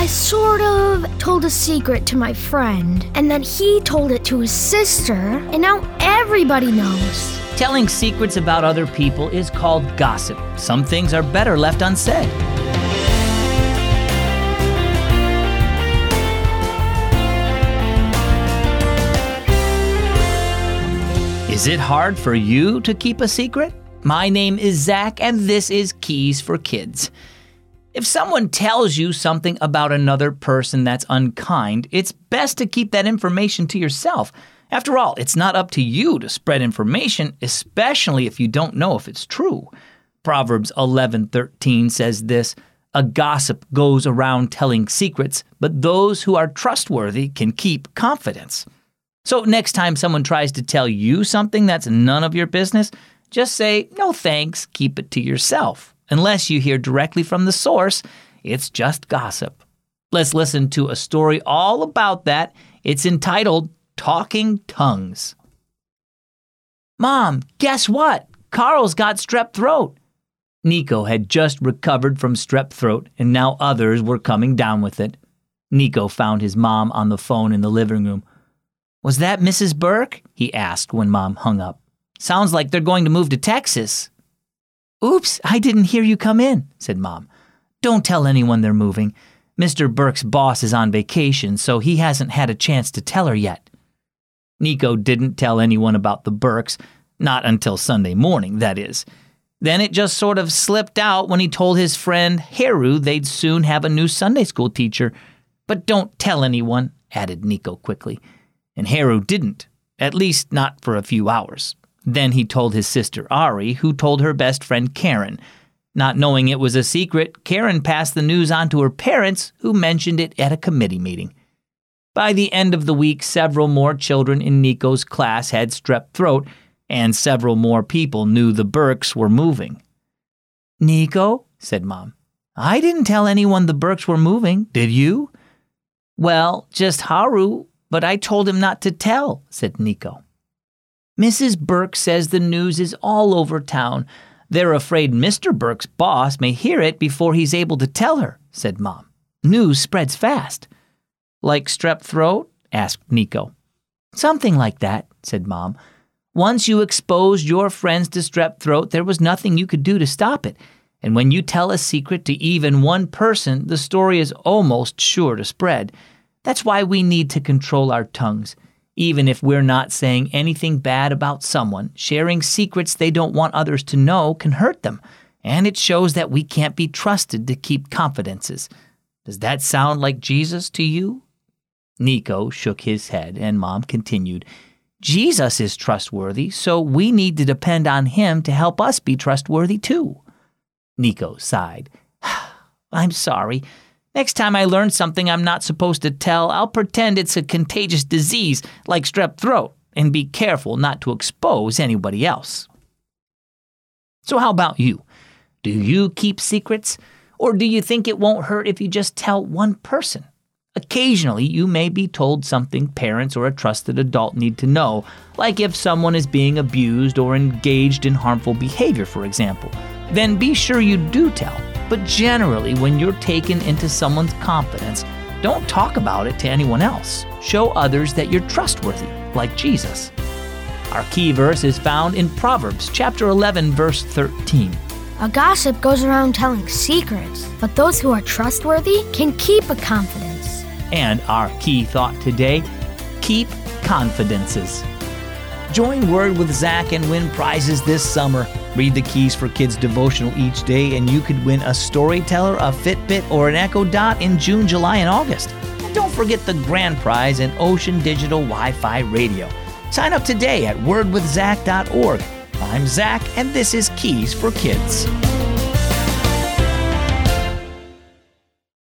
I sort of told a secret to my friend, and then he told it to his sister, and now everybody knows. Telling secrets about other people is called gossip. Some things are better left unsaid. Is it hard for you to keep a secret? My name is Zach, and this is Keys for Kids. If someone tells you something about another person that's unkind, it's best to keep that information to yourself. After all, it's not up to you to spread information, especially if you don't know if it's true. Proverbs 11:13 says this, "A gossip goes around telling secrets, but those who are trustworthy can keep confidence." So next time someone tries to tell you something that's none of your business, just say, "No thanks, keep it to yourself." Unless you hear directly from the source, it's just gossip. Let's listen to a story all about that. It's entitled Talking Tongues. Mom, guess what? Carl's got strep throat. Nico had just recovered from strep throat, and now others were coming down with it. Nico found his mom on the phone in the living room. Was that Mrs. Burke? he asked when mom hung up. Sounds like they're going to move to Texas. Oops, I didn't hear you come in, said Mom. Don't tell anyone they're moving. Mr. Burke's boss is on vacation, so he hasn't had a chance to tell her yet. Nico didn't tell anyone about the Burkes, not until Sunday morning, that is. Then it just sort of slipped out when he told his friend Haru they'd soon have a new Sunday school teacher. But don't tell anyone, added Nico quickly. And Haru didn't, at least not for a few hours. Then he told his sister Ari, who told her best friend Karen. Not knowing it was a secret, Karen passed the news on to her parents, who mentioned it at a committee meeting. By the end of the week, several more children in Nico's class had strep throat, and several more people knew the Burkes were moving. Nico, said Mom, I didn't tell anyone the Burkes were moving, did you? Well, just Haru, but I told him not to tell, said Nico. Mrs. Burke says the news is all over town. They're afraid Mr. Burke's boss may hear it before he's able to tell her, said Mom. News spreads fast. Like strep throat? asked Nico. Something like that, said Mom. Once you exposed your friends to strep throat, there was nothing you could do to stop it. And when you tell a secret to even one person, the story is almost sure to spread. That's why we need to control our tongues. Even if we're not saying anything bad about someone, sharing secrets they don't want others to know can hurt them, and it shows that we can't be trusted to keep confidences. Does that sound like Jesus to you? Nico shook his head, and Mom continued, Jesus is trustworthy, so we need to depend on him to help us be trustworthy too. Nico sighed. I'm sorry. Next time I learn something I'm not supposed to tell, I'll pretend it's a contagious disease like strep throat and be careful not to expose anybody else. So, how about you? Do you keep secrets? Or do you think it won't hurt if you just tell one person? Occasionally, you may be told something parents or a trusted adult need to know, like if someone is being abused or engaged in harmful behavior, for example. Then be sure you do tell. But generally, when you're taken into someone's confidence, don't talk about it to anyone else. Show others that you're trustworthy, like Jesus. Our key verse is found in Proverbs chapter 11 verse 13. A gossip goes around telling secrets, but those who are trustworthy can keep a confidence. And our key thought today, keep confidences. Join Word with Zach and win prizes this summer. Read the Keys for Kids devotional each day, and you could win a storyteller, a Fitbit, or an Echo Dot in June, July, and August. And don't forget the grand prize an Ocean Digital Wi Fi radio. Sign up today at wordwithzach.org. I'm Zach, and this is Keys for Kids.